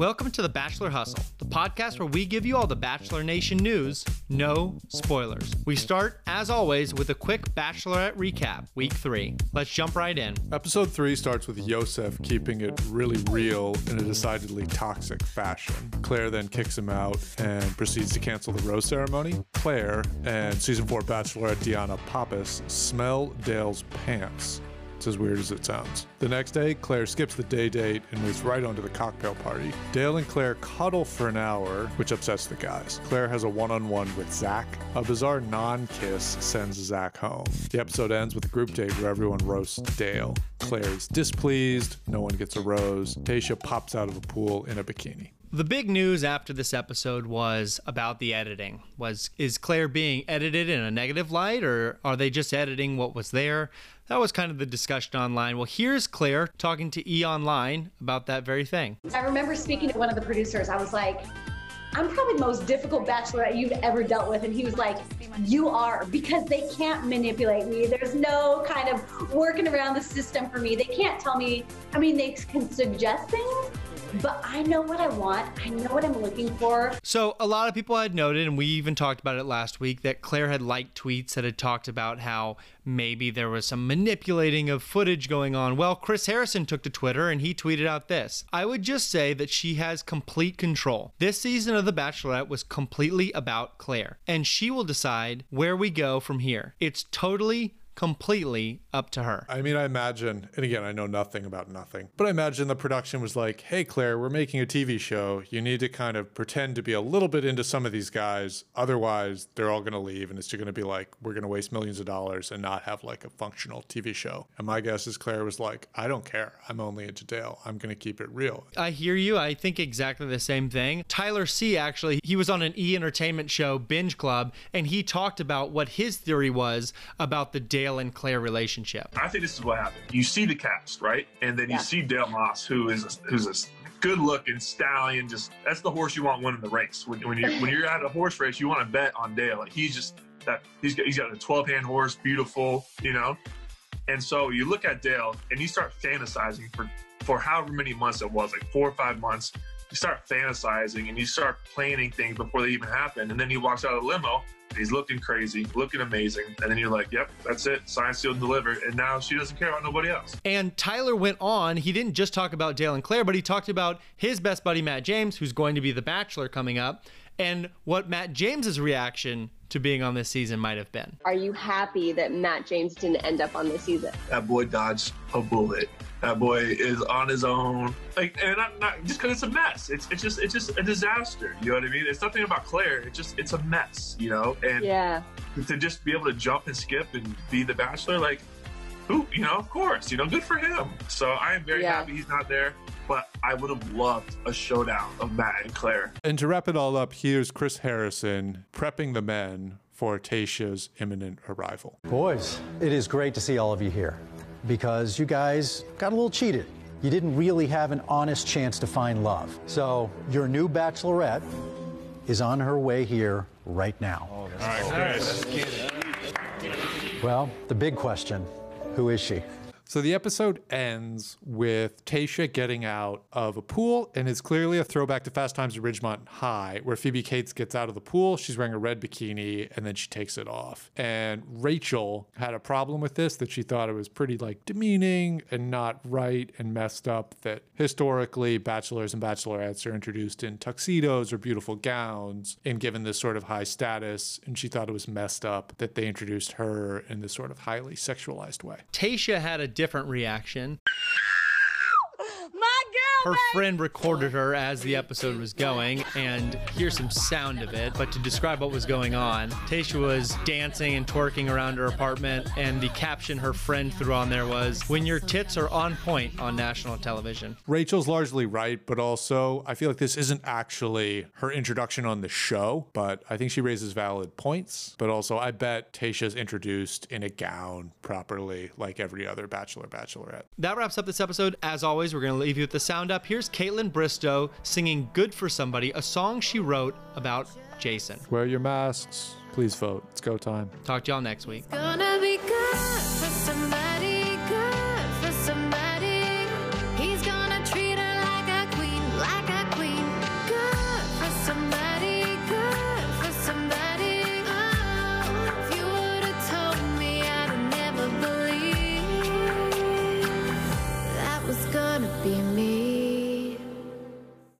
Welcome to the Bachelor Hustle, the podcast where we give you all the Bachelor Nation news, no spoilers. We start, as always, with a quick Bachelorette recap, week three. Let's jump right in. Episode 3 starts with Yosef keeping it really real in a decidedly toxic fashion. Claire then kicks him out and proceeds to cancel the rose ceremony. Claire and season 4 Bachelorette Deanna Pappas smell Dale's pants. It's as weird as it sounds. The next day, Claire skips the day date and moves right onto the cocktail party. Dale and Claire cuddle for an hour, which upsets the guys. Claire has a one on one with Zach. A bizarre non kiss sends Zach home. The episode ends with a group date where everyone roasts Dale. Claire is displeased, no one gets a rose. Tayshia pops out of a pool in a bikini. The big news after this episode was about the editing. Was is Claire being edited in a negative light or are they just editing what was there? That was kind of the discussion online. Well, here's Claire talking to E Online about that very thing. I remember speaking to one of the producers. I was like, I'm probably the most difficult bachelorette you've ever dealt with. And he was like, You are, because they can't manipulate me. There's no kind of working around the system for me. They can't tell me, I mean, they can suggest things, but I know what I want. I know what I'm looking for. So, a lot of people had noted, and we even talked about it last week, that Claire had liked tweets that had talked about how maybe there was some manipulating of footage going on. Well, Chris Harrison took to Twitter and he tweeted out this I would just say that she has complete control. This season of The Bachelorette was completely about Claire, and she will decide where we go from here. It's totally completely up to her. I mean, I imagine, and again, I know nothing about nothing, but I imagine the production was like, hey, Claire, we're making a TV show. You need to kind of pretend to be a little bit into some of these guys. Otherwise, they're all going to leave, and it's going to be like, we're going to waste millions of dollars and not have like a functional TV show. And my guess is Claire was like, I don't care. I'm only into Dale. I'm going to keep it real. I hear you. I think exactly the same thing. Tyler C, actually, he was on an E Entertainment show, Binge Club, and he talked about what his theory was about the Dale and Claire relationship. I think this is what happened. You see the cast, right? And then you see Dale Moss, who is a, who's a good looking stallion. Just that's the horse you want winning the race. When, when you're when you're at a horse race, you want to bet on Dale. Like he's just that he's got he's got a 12 hand horse, beautiful, you know. And so you look at Dale and you start fantasizing for for however many months it was, like four or five months. You start fantasizing and you start planning things before they even happen. And then he walks out of the limo. He's looking crazy, looking amazing. And then you're like, yep, that's it. Signed, sealed, and delivered. And now she doesn't care about nobody else. And Tyler went on. He didn't just talk about Dale and Claire, but he talked about his best buddy, Matt James, who's going to be the Bachelor coming up, and what Matt James's reaction to being on this season might have been. Are you happy that Matt James didn't end up on this season? That boy dodged a bullet. That boy is on his own. Like, and not, not just because it's a mess. It's it's just it's just a disaster. You know what I mean? It's nothing about Claire. It's just it's a mess. You know, and Yeah. to just be able to jump and skip and be the bachelor, like, who, you know, of course, you know, good for him. So I am very Yeah. happy he's not there, but I would have loved a showdown of Matt and Claire. And to wrap it all up, here's Chris Harrison prepping the men for Tayshia's imminent arrival. Boys, it is great to see all of you here because you guys got a little cheated. You didn't really have an honest chance to find love. So, your new bachelorette is on her way here right now. Oh, well, the big question who is she? So the episode ends with Tayshia getting out of a pool, and it's clearly a throwback to Fast Times at Ridgemont High, where Phoebe Cates gets out of the pool. She's wearing a red bikini, and then she takes it off. And Rachel had a problem with this that she thought it was pretty like demeaning and not right and messed up. That historically, bachelors and bachelorettes are introduced in tuxedos or beautiful gowns and given this sort of high status. And she thought it was messed up that they introduced her in this sort of highly sexualized way. Tayshia had a different reaction. Her friend recorded her as the episode was going, and here's some sound of it. But to describe what was going on, Tayshia was dancing and twerking around her apartment, and the caption her friend threw on there was, When your tits are on point on national television. Rachel's largely right, but also I feel like this isn't actually her introduction on the show, but I think she raises valid points. But also, I bet Tayshia's introduced in a gown properly, like every other Bachelor, Bachelorette. That wraps up this episode. As always, we're going to leave you with the sound up. Here's Kaitlyn Bristowe singing Good for Somebody, a song she wrote about Jason. Wear your masks. Please vote. It's go time. Talk to y'all next week.